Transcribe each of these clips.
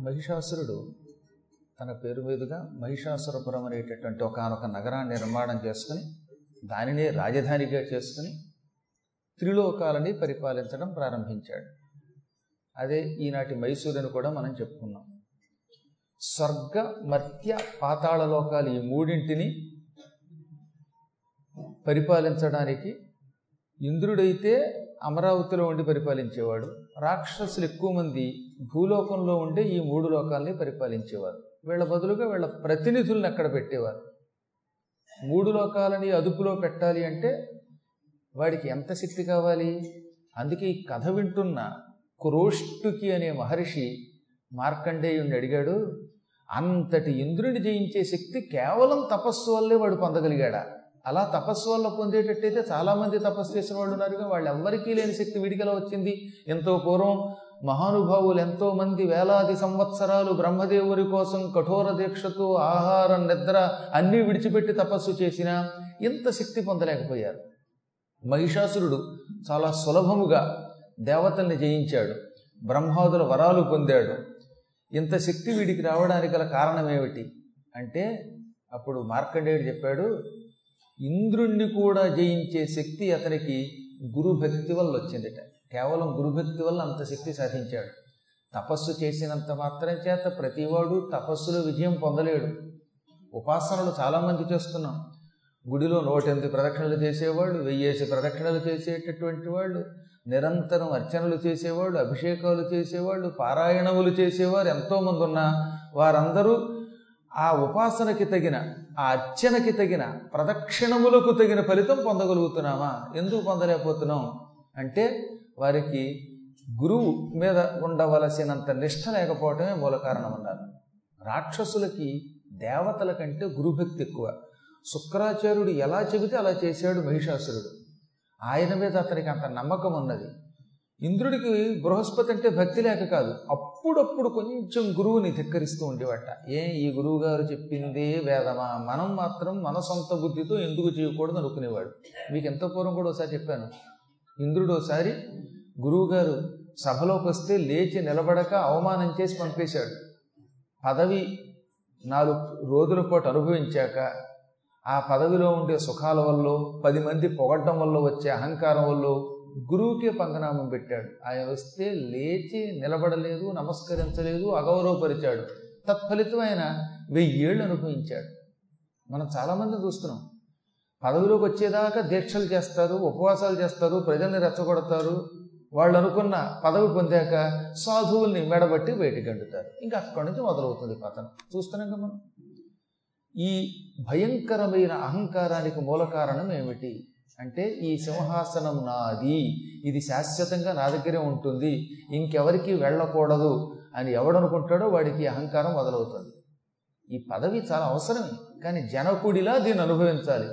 మహిషాసురుడు తన పేరు మీదుగా మహిషాసురపురం అనేటటువంటి ఒకనొక నగరాన్ని నిర్మాణం చేసుకుని దానినే రాజధానిగా చేసుకుని త్రిలోకాలని పరిపాలించడం ప్రారంభించాడు. అదే ఈనాటి మైసూరుని కూడా మనం చెప్పుకున్నాం. స్వర్గ మర్త్య పాతాళ లోకాలు ఈ మూడింటిని పరిపాలించడానికి ఇంద్రుడైతే అమరావతిలో ఉండి పరిపాలించేవాడు. రాక్షసులు ఎక్కువ మంది భూలోకంలో ఉండే ఈ మూడు లోకాలని పరిపాలించేవారు. వీళ్ళ బదులుగా వీళ్ళ ప్రతినిధులను అక్కడ పెట్టేవారు. మూడు లోకాలని అదుపులో పెట్టాలి అంటే వాడికి ఎంత శక్తి కావాలి? అందుకే ఈ కథ వింటున్న క్రోష్టుకి అనే మహర్షి మార్కండేయుణ్ణి అడిగాడు అంతటి ఇంద్రుని జయించే శక్తి కేవలం తపస్సు వల్లే వాడు పొందగలిగాడా? అలా తపస్సు వల్ల పొందేటట్టయితే చాలామంది తపస్సు చేసిన వాళ్ళు ఉన్నారుగా వాళ్ళు ఎవ్వరికీ లేని శక్తి వీడికి వచ్చింది? ఎంతో పూర్వం మహానుభావులు ఎంతో మంది వేలాది సంవత్సరాలు బ్రహ్మదేవుడి కోసం కఠోర దీక్షతో ఆహారం నిద్ర అన్నీ విడిచిపెట్టి తపస్సు చేసినా ఇంత శక్తి పొందలేకపోయారు. మహిషాసురుడు చాలా సులభముగా దేవతల్ని జయించాడు బ్రహ్మాదుల వరాలు పొందాడు. ఇంత శక్తి వీడికి రావడానికి గల కారణం ఏమిటి అంటే అప్పుడు మార్కండేయుడు చెప్పాడు ఇంద్రుణ్ణి కూడా జయించే శక్తి అతనికి గురుభక్తి వల్ల వచ్చిందిట. కేవలం గురుభక్తి వల్ల అంత శక్తి సాధించాడు. తపస్సు చేసినంత మాత్రం చేత ప్రతివాడు తపస్సులో విజయం పొందలేడు. ఉపాసనలు చాలామంది చేస్తున్నాం. గుడిలో నూటెనిమిది ప్రదక్షిణలు చేసేవాళ్ళు వెయ్యేసి ప్రదక్షిణలు చేసేటటువంటి వాళ్ళు నిరంతరం అర్చనలు చేసేవాళ్ళు అభిషేకాలు చేసేవాళ్ళు పారాయణములు చేసేవారు ఎంతోమంది ఉన్నా వారందరూ ఆ ఉపాసనకి తగిన ఆ అర్చనకి తగిన ప్రదక్షిణములకు తగిన ఫలితం పొందగలుగుతున్నామా? ఎందుకు పొందలేకపోతున్నాం? అంటే వారికి గురువు మీద ఉండవలసినంత నిష్ట లేకపోవటమే మూల కారణం అన్నారు. రాక్షసులకి దేవతల కంటే గురుభక్తి ఎక్కువ. శుక్రాచార్యుడు ఎలా చెబితే అలా చేశాడు మహిషాసురుడు. ఆయన మీద అతనికి అంత నమ్మకం ఉన్నది. ఇంద్రుడికి బృహస్పతి అంటే భక్తి లేక కాదు. అప్పుడప్పుడు కొంచెం గురువుని ధిక్కరిస్తూ ఉండేవట. ఏ ఈ గురువు గారు చెప్పిందే వేదమా? మనం మాత్రం మన సొంత బుద్ధితో ఎందుకు చేయకూడదు అనుకునేవాడు. మీకు ఎంత పూర్వం కూడా ఒకసారి చెప్పాను. ఇంద్రుడు ఒకసారి గురువుగారు సభలోకి వస్తే లేచి నిలబడక అవమానం చేసి పంపేశాడు. పదవి నాలుగు రోజుల పాటు అనుభవించాక ఆ పదవిలో ఉండే సుఖాల వల్ల పది మంది పొగడ్డం వల్ల వచ్చే అహంకారం వల్ల గురువుకే పంగనామం పెట్టాడు. ఆయన వస్తే లేచి నిలబడలేదు నమస్కరించలేదు అగౌరవపరిచాడు. తత్ఫలితం ఆయన వెయ్యేళ్ళు అనుభవించాడు. మనం చాలామంది చూస్తున్నాం. పదవిలోకి వచ్చేదాకా దీక్షలు చేస్తారు ఉపవాసాలు చేస్తారు ప్రజల్ని రెచ్చగొడతారు వాళ్ళు అనుకున్న పదవి పొందాక సాధువుల్ని మెడబట్టి బయటికి గంటుతారు ఇంకా అక్కడి నుంచి మొదలవుతుంది పతనం చూస్తున్నాం మనం. ఈ భయంకరమైన అహంకారానికి మూల కారణం ఏమిటి? అంటే ఈ సింహాసనం నాది. ఇది శాశ్వతంగా నా దగ్గరే ఉంటుంది. ఇంకెవరికి వెళ్ళకూడదు అని ఎవడనుకుంటాడో వాడికి అహంకారం మొదలవుతుంది. ఈ పదవి చాలా అవసరమే. కానీ జనకుడిలా దీన్ని అనుభవించాలి.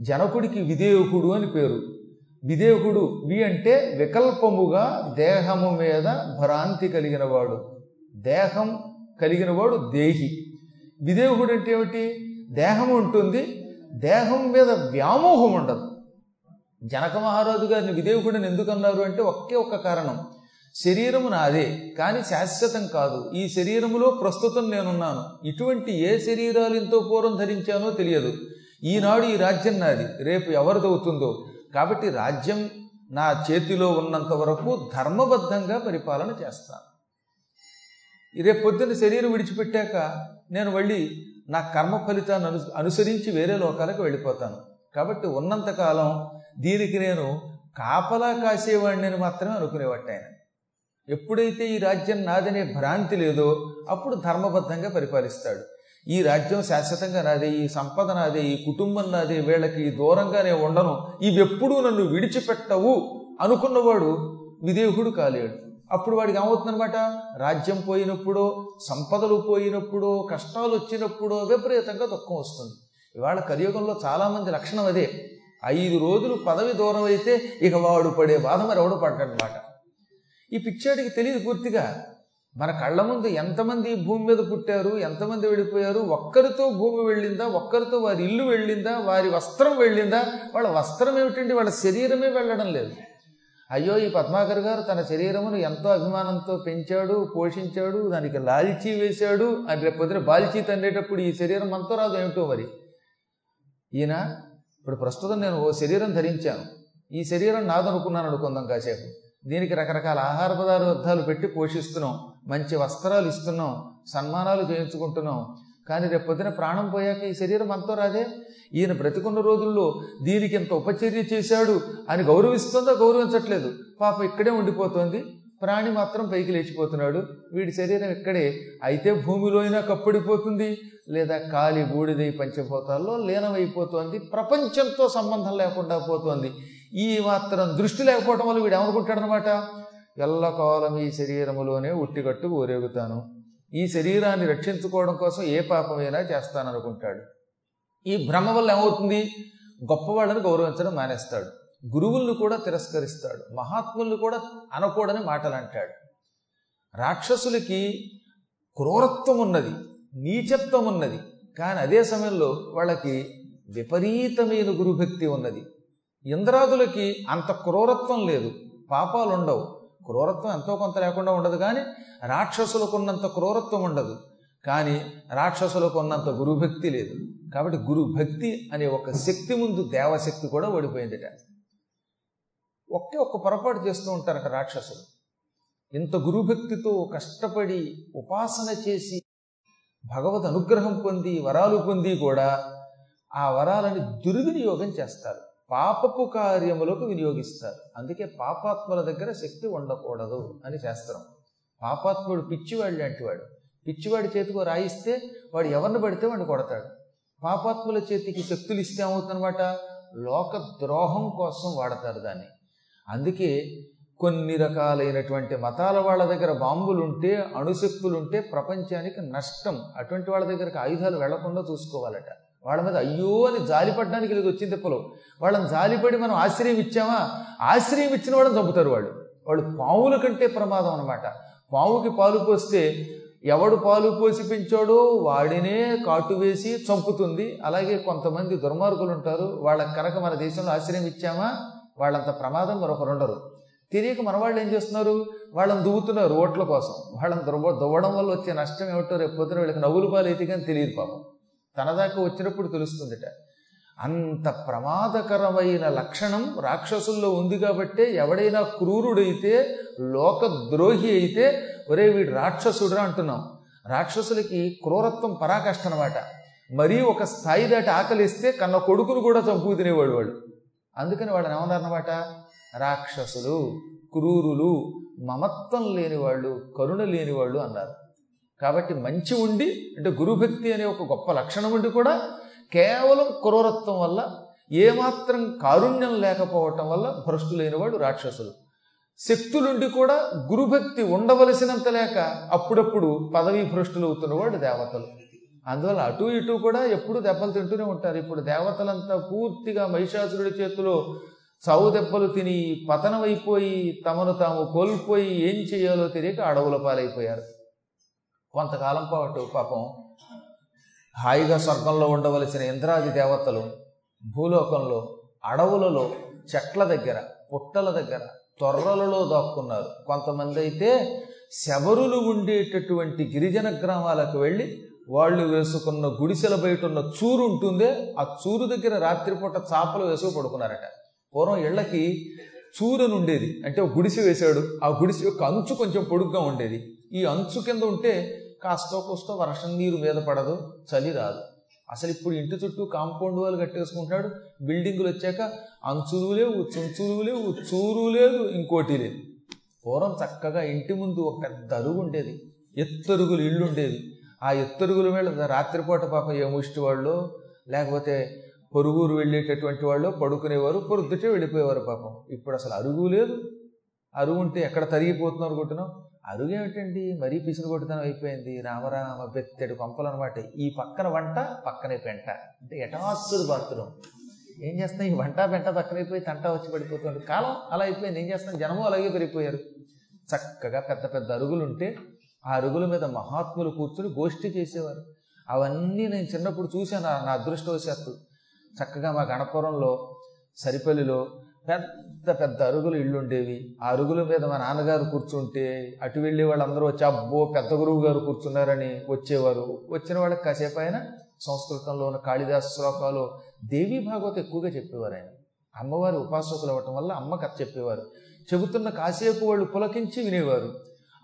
జనకుడికి విధేయకుడు అని పేరు. విధేయకుడు వి అంటే వికల్పముగా దేహము మీద భ్రాంతి కలిగినవాడు. దేహం కలిగినవాడు దేహి. విదేహుడు అంటే ఏమిటి? దేహం ఉంటుంది దేహం మీద వ్యామోహం ఉండదు. జనక మహారాజు గారిని విధేయకుడిని ఎందుకన్నారు అంటే ఒకే ఒక్క కారణం. శరీరము నాదే కానీ శాశ్వతం కాదు. ఈ శరీరములో ప్రస్తుతం నేనున్నాను. ఇటువంటి ఏ శరీరాలు ఎంతో పూర్వం ధరించానో తెలియదు. ఈనాడు ఈ రాజ్యం నాది. రేపు ఎవరిదవుతుందో? కాబట్టి రాజ్యం నా చేతిలో ఉన్నంత వరకు ధర్మబద్ధంగా పరిపాలన చేస్తాను. రేపు పొద్దున్న శరీరం విడిచిపెట్టాక నేను మళ్ళీ నా కర్మ ఫలితాన్ని అను అనుసరించి వేరే లోకాలకు వెళ్ళిపోతాను. కాబట్టి ఉన్నంతకాలం దీనికి నేను కాపలా కాసేవాడిని మాత్రమే అనుకునేవాట ఆయన ఎప్పుడైతే ఈ రాజ్యం నాదనే భ్రాంతి లేదో అప్పుడు ధర్మబద్ధంగా పరిపాలిస్తాడు. ఈ రాజ్యం శాశ్వతంగా నాదే ఈ సంపద నాదే ఈ కుటుంబం నాదే వీళ్ళకి దూరంగానే ఉండను. ఇవెప్పుడూ నన్ను విడిచిపెట్టవు అనుకున్నవాడు విదేహుడు కాలేడు. అప్పుడు వాడికి ఏమవుతుందనమాట రాజ్యం పోయినప్పుడో సంపదలు పోయినప్పుడో కష్టాలు వచ్చినప్పుడో విపరీతంగా దుఃఖం వస్తుంది. ఇవాళ కలియుగంలో చాలామంది లక్షణం అదే. ఐదు రోజులు పదవి దూరం అయితే ఇక వాడు పడే బాధ మరి ఎవడు పడ్డాడనమాట ఈ పిచ్చాడికి తెలియదు పూర్తిగా. మన కళ్ళ ముందు ఎంతమంది భూమి మీద పుట్టారు ఎంతమంది వెళ్ళిపోయారు ఒక్కరితో భూమి వెళ్ళిందా ఒక్కరితో వారి ఇల్లు వెళ్ళిందా వారి వస్త్రం వెళ్ళిందా వాళ్ళ వస్త్రం ఏమిటండి వాళ్ళ శరీరమే వెళ్ళడం లేదు. అయ్యో ఈ పద్మాకర్ గారు తన శరీరమును ఎంతో అభిమానంతో పెంచాడు పోషించాడు దానికి లాల్చీ వేశాడు అని రేపు పొద్దున బాల్చీ తండేటప్పుడు ఈ శరీరం అంతా రాదు ఏమిటో మరి? ఈయన ఇప్పుడు ప్రస్తుతం నేను ఓ శరీరం ధరించాను. ఈ శరీరం నాదనుకున్నాను అనుకుందాం కాసేపు. దీనికి రకరకాల ఆహార పదార్థాలు పెట్టి పోషిస్తున్నాం. మంచి వస్త్రాలు ఇస్తున్నాం. సన్మానాలు చేయించుకుంటున్నాం. కానీ రేపు పొద్దున ప్రాణం పోయాక ఈ శరీరం అంతా రాదే? ఈయన బ్రతికున్న రోజుల్లో దీనికి ఇంత ఉపచర్య చేశాడు అని గౌరవిస్తుందో? గౌరవించట్లేదు. పాప ఇక్కడే ఉండిపోతుంది. ప్రాణి మాత్రం పైకి లేచిపోతున్నాడు. వీడి శరీరం ఇక్కడే. అయితే భూమిలో అయినా కప్పడిపోతుంది. లేదా కాలి బూడిదై పంచభూతాల్లో లీనమైపోతోంది. ప్రపంచంతో సంబంధం లేకుండా పోతోంది. ఈ మాత్రం దృష్టి లేకపోవడం వల్ల వీడు ఏమనుకుంటాడనమాట? ఎల్లకాలం ఈ శరీరములోనే ఉట్టిగట్టు ఊరేగుతాను. ఈ శరీరాన్ని రక్షించుకోవడం కోసం ఏ పాపమైనా చేస్తాననుకుంటాడు. ఈ భ్రమ వల్ల ఏమవుతుంది? గొప్పవాళ్ళని గౌరవించడం మానేస్తాడు. గురువులను కూడా తిరస్కరిస్తాడు. మహాత్ముల్ని కూడా అనకూడని మాటలు అంటాడు రాక్షసులకి క్రూరత్వం ఉన్నది నీచత్వం ఉన్నది కానీ అదే సమయంలో వాళ్ళకి విపరీతమైన గురుభక్తి ఉన్నది. ఇంద్రాదులకి అంత క్రూరత్వం లేదు. పాపాలు ఉండవు క్రూరత్వం ఎంతో కొంత లేకుండా ఉండదు కానీ రాక్షసులకు ఉన్నంత క్రూరత్వం ఉండదు. కానీ రాక్షసులకు ఉన్నంత గురుభక్తి లేదు. కాబట్టి గురుభక్తి అనే ఒక శక్తి ముందు దేవశక్తి కూడా ఓడిపోయిందిట. ఒకే ఒక్క పొరపాటు చేస్తూ ఉంటారట రాక్షసులు. ఇంత గురుభక్తితో కష్టపడి ఉపాసన చేసి భగవద్ అనుగ్రహం పొంది వరాలు పొంది కూడా ఆ వరాలని దుర్వినియోగం చేస్తారు. పాపపు కార్యములకు వినియోగిస్తారు. అందుకే పాపాత్ముల దగ్గర శక్తి ఉండకూడదు అని శాస్త్రం. పాపాత్ముడు పిచ్చివాడు లాంటివాడు పిచ్చివాడి చేతికి రాయిస్తే వాడు ఎవరిని పడితే వాడిని కొడతాడు. పాపాత్ముల చేతికి శక్తులు ఇస్తే ఏమవుతుందన్నమాట? లోక ద్రోహం కోసం వాడతారు దాన్ని. అందుకే కొన్ని రకాలైనటువంటి మతాల వాళ్ళ దగ్గర బాంబులుంటే అణుశక్తులుంటే ప్రపంచానికి నష్టం. అటువంటి వాళ్ళ దగ్గరకు ఆయుధాలు వెళ్ళకుండా చూసుకోవాలట. వాళ్ళ మీద అయ్యో అని జాలిపడడానికి లేదు వచ్చింది తిప్పలు. వాళ్ళని జాలిపడి మనం ఆశ్రయం ఇచ్చామా? ఆశ్రయం ఇచ్చిన వాళ్ళని చంపుతారు వాళ్ళు. వాళ్ళు పావుల కంటే ప్రమాదం అనమాట పావుకి పాలు పోస్తే ఎవడు పాలు పోసి పెంచాడో వాడినే కాటు వేసి చంపుతుంది. అలాగే కొంతమంది దుర్మార్గులు ఉంటారు. వాళ్ళకి కనుక మన దేశంలో ఆశ్రయం ఇచ్చామా? వాళ్ళంత ప్రమాదం మరొకరు ఉండరు. తెలియక మన వాళ్ళు ఏం చేస్తున్నారు? వాళ్ళని దువ్వుతున్నారు ఓట్ల కోసం. వాళ్ళని దువ్వ దువ్వడం వల్ల వచ్చే నష్టం ఏమిటో రేపు పొద్దున వీళ్ళకి నవ్వులు పాలు అయితే కానీ తెలియదు పాపం. తన దాకా వచ్చినప్పుడు తెలుస్తుందిట. అంత ప్రమాదకరమైన లక్షణం రాక్షసుల్లో ఉంది కాబట్టే ఎవడైనా క్రూరుడైతే లోకద్రోహి అయితే ఒరే వీడు రాక్షసుడురా అంటున్నాం. రాక్షసులకి క్రూరత్వం పరాకష్ట అనమాట మరీ ఒక స్థాయి దాటి ఆకలిస్తే కన్న కొడుకును కూడా చంపు తినేవాడు వాడు. అందుకని వాళ్ళని ఏమన్నారన్నమాట రాక్షసులు క్రూరులు మమత్వం లేనివాళ్ళు కరుణ లేనివాళ్ళు అన్నారు. కాబట్టి మంచి ఉండి అంటే గురుభక్తి అనే ఒక గొప్ప లక్షణం ఉండి కూడా కేవలం క్రూరత్వం వల్ల ఏమాత్రం కారుణ్యం లేకపోవటం వల్ల భ్రష్టులైనవాడు రాక్షసులు. శక్తులుండి కూడా గురుభక్తి ఉండవలసినంత లేక అప్పుడప్పుడు పదవీ భ్రష్టులు అవుతున్నవాడు దేవతలు. అందువల్ల అటు ఇటు కూడా ఎప్పుడు దెబ్బలు తింటూనే ఉంటారు. ఇప్పుడు దేవతలంతా పూర్తిగా మహిషాసురుడి చేతిలో చావు దెబ్బలు తిని పతనమైపోయి తమను తాము కోల్పోయి ఏం చేయాలో తెలియక అడవుల పాలైపోయారు. కొంతకాలం పాటు పాపం హాయిగా స్వర్గంలో ఉండవలసిన ఇంద్రాది దేవతలు భూలోకంలో అడవులలో చెట్ల దగ్గర పుట్టల దగ్గర తొర్రలలో దాక్కున్నారు. కొంతమంది అయితే శబరులు ఉండేటటువంటి గిరిజన గ్రామాలకు వెళ్ళి వాళ్ళు వేసుకున్న గుడిసెల బయట ఉన్న చూరు ఉంటుందే ఆ చూరు దగ్గర రాత్రిపూట చాపలు వేసుకు పడుకున్నారట. పూర్వం ఇళ్ళకి చూరని ఉండేది. అంటే ఒక గుడిసె వేశాడు. ఆ గుడిసె యొక్క అంచు కొంచెం పొడుగ్గా ఉండేది. ఈ అంచు కింద ఉంటే కాస్తో కూస్తో వర్షం నీరు మీద పడదు చలి రాదు. అసలు ఇప్పుడు ఇంటి చుట్టూ కాంపౌండ్ వాళ్ళు కట్టేసుకుంటాడు బిల్డింగులు వచ్చాక అంచులు లేవు చుంచులు లేవు చూరు లేదు ఇంకోటి లేదు. పూర్వం చక్కగా ఇంటి ముందు ఒక పెద్ద అరుగు ఉండేది ఎత్తరుగులు ఇల్లు ఉండేది. ఆ ఎత్తరుగుల మీద రాత్రిపూట పాపం ఏముష్టి వాళ్ళు లేకపోతే పొరుగురు వెళ్ళేటటువంటి వాళ్ళు పడుకునేవారు పొరుద్దుటే వెళ్ళిపోయేవారు పాపం. ఇప్పుడు అసలు అరుగు లేదు. అరుగు ఉంటే ఎక్కడ తరిగిపోతున్నారు అనుకుంటున్నాం అరుగు ఏమిటండి మరీ పిసులు కొట్టుతనం అయిపోయింది. రామరామ బెత్తెడు కొంపలు అనమాట ఈ పక్కన వంట పక్కనే పెంట. అంటే ఎటాసుడు బాత్రూమ్ ఏం చేస్తాం ఈ వంట పెంట పక్కనైపోయి తంట వచ్చి పడిపోతుంది. కాలం అలా అయిపోయింది. ఏం చేస్తాం జనము అలాగే పెరిగిపోయారు. చక్కగా పెద్ద పెద్ద అరుగులు ఉంటే ఆ అరుగుల మీద మహాత్ములు కూర్చుని గోష్ఠి చేసేవారు. అవన్నీ నేను చిన్నప్పుడు చూశాను. నా అదృష్టవశాత్తు. చక్కగా మా గణపురంలో సరిపల్లిలో పెద్ద పెద్ద అరుగులు ఇళ్ళు ఉండేవి ఆ అరుగుల మీద మా నాన్నగారు కూర్చుంటే అటు వెళ్ళే వాళ్ళందరూ వచ్చి అబ్బో పెద్ద గురువు గారు కూర్చున్నారని వచ్చేవారు. వచ్చిన వాళ్ళకి కాసేపు ఆయన సంస్కృతంలో ఉన్న కాళిదాస శ్లోకాలు దేవీ భాగవత ఎక్కువగా చెప్పేవారు ఆయన. అమ్మవారి ఉపాసకులు అవ్వటం వల్ల అమ్మ కథ చెప్పేవారు. చెబుతున్న కాసేపు వాళ్ళు పులకించి వినేవారు.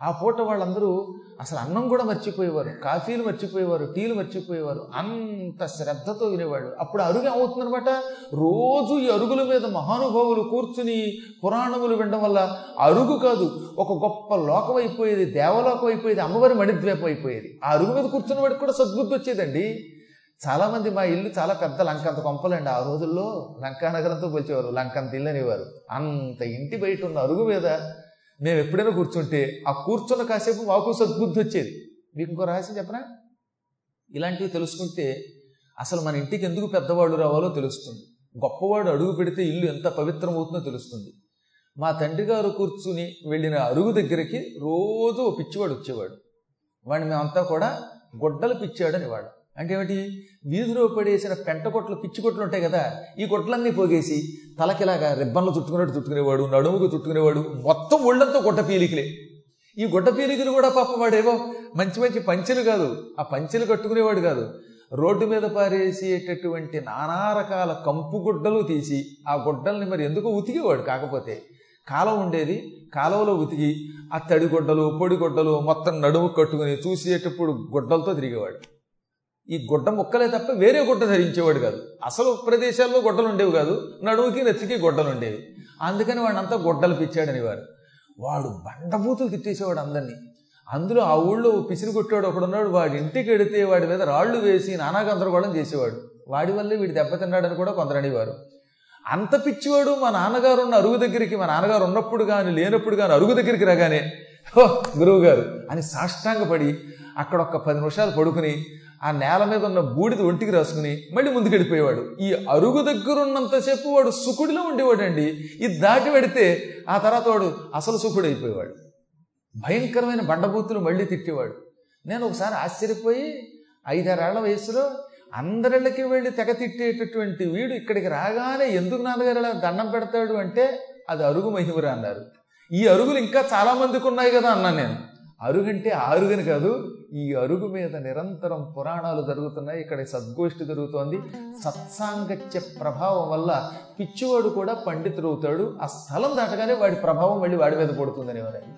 ఆ పూట వాళ్ళందరూ అసలు అన్నం కూడా మర్చిపోయేవారు కాఫీలు మర్చిపోయేవారు టీలు మర్చిపోయేవారు అంత శ్రద్ధతో వినేవాళ్ళు. అప్పుడు అరుగు ఏమవుతుందనమాట రోజు ఈ అరుగుల మీద మహానుభావులు కూర్చుని పురాణములు వినడం వల్ల అరుగు కాదు ఒక గొప్ప లోకం అయిపోయేది దేవలోకం అయిపోయేది అమ్మవారి మణిద్వీపం అయిపోయేది. ఆ అరుగు మీద కూర్చున్న వాడికి కూడా సద్బుద్ధి వచ్చేదండి. చాలామంది మా ఇల్లు చాలా పెద్ద లంకంత కొంపలండి. ఆ రోజుల్లో లంకా నగరంతో పోల్చేవారు లంకంత ఇల్లు అనేవారు. అంత ఇంటి బయట ఉన్న అరుగు మీద మేము ఎప్పుడైనా కూర్చుంటే ఆ కూర్చున్న కాసేపు మాకు సద్బుద్ధి వచ్చేది. మీకు ఇంకో రహస్యం చెప్పనా? ఇలాంటివి తెలుసుకుంటే అసలు మన ఇంటికి ఎందుకు పెద్దవాళ్ళు రావాలో తెలుస్తుంది. గొప్పవాడు అడుగు పెడితే ఇల్లు ఎంత పవిత్రమవుతుందో తెలుస్తుంది. మా తండ్రి గారు కూర్చుని వెళ్ళిన అరుగు దగ్గరికి రోజు ఓ పిచ్చివాడు వచ్చేవాడు. వాడిని మేమంతా కూడా గొడ్డలు పిచ్చాడని వాడు అంటే ఏమిటి? వీధిలో పడేసిన పెంట కొట్లు పిచ్చి కొట్లు ఉంటాయి కదా ఈ కొట్లన్నీ పోగేసి తలకిలాగా రిబ్బన్లు చుట్టుకునేట్టు చుట్టుకునేవాడు నడుముకు చుట్టుకునేవాడు మొత్తం ఒళ్ళంతా గుడ్డ పీలికలే. ఈ గుడ్డ పీలికలు కూడా పాపం వాడేవో మంచి మంచి పంచెలు కాదు ఆ పంచెలు కట్టుకునేవాడు కాదు. రోడ్డు మీద పారేసేటటువంటి నానా రకాల కంపు గుడ్డలు తీసి ఆ గుడ్డల్ని మరి ఎందుకు ఉతికేవాడు? కాకపోతే కాలం ఉండేది కాలువలో ఉతికి ఆ తడి గుడ్డలు పొడి గుడ్డలు మొత్తం నడుము కట్టుకుని చూసేటప్పుడు గుడ్డలతో తిరిగేవాడు. ఈ గుడ్డ ముక్కలే తప్ప వేరే గుడ్డ ధరించేవాడు కాదు. అసలు ప్రదేశాల్లో గుడ్డలు ఉండేవి కాదు నడుముకి నెత్తికి గుడ్డలు ఉండేవి. అందుకని వాడినంతా గుడ్డలు పిచ్చాడనేవారు. వాడు బండబూతులు తిట్టేసేవాడు అందరినీ. అందులో ఆ ఊళ్ళో పిసిరి కొట్టాడు ఒకడున్నాడు వాడి ఇంటికి వెడితే వాడి మీద రాళ్ళు వేసి నానాగందరగోళం చేసేవాడు. వాడి వల్లే వీడు దెబ్బతిన్నాడని కూడా కొందరు అనేవారు. అంత పిచ్చివాడు మా నాన్నగారు ఉన్న అరుగు దగ్గరికి మా నాన్నగారు ఉన్నప్పుడు కానీ లేనప్పుడు కానీ అరుగు దగ్గరికి రాగానే హో గురువు గారు అని సాష్టాంగపడి అక్కడ ఒక పది నిమిషాలు పడుకుని ఆ నేల మీద ఉన్న బూడిద ఒంటికి రాసుకుని మళ్ళీ ముందుకు వెళ్ళిపోయేవాడు ఈ అరుగు దగ్గర ఉన్నంతసేపు వాడు సుకుడిలో ఉండేవాడండి. ఇది దాటి పెడితే ఆ తర్వాత వాడు అసలు సుఖుడు అయిపోయేవాడు భయంకరమైన బండబూతులు మళ్ళీ తిట్టేవాడు. నేను ఒకసారి ఆశ్చర్యపోయి ఐదారేళ్ళ వయసులో అందరిళ్ళకి వెళ్ళి తెగ తిట్టేటటువంటి వీడు ఇక్కడికి రాగానే ఎందుకు నాన్నగారు ఇలా దండం పెడతాడు అంటే అది అరుగు మహిమరా అన్నారు. ఈ అరుగులు ఇంకా చాలామందికి ఉన్నాయి కదా అన్నాను నేను. అరుగంటే ఆరుగని కాదు ఈ అరుగు మీద నిరంతరం పురాణాలు జరుగుతున్నాయి. ఇక్కడ సద్గోష్ఠి జరుగుతోంది. సత్సాంగత్య ప్రభావం వల్ల పిచ్చివాడు కూడా పండితుడు అవుతాడు ఆ స్థలం దాటగానే వాడి ప్రభావం మళ్ళీ వాడి మీద పడుతుందని ఎవరైనా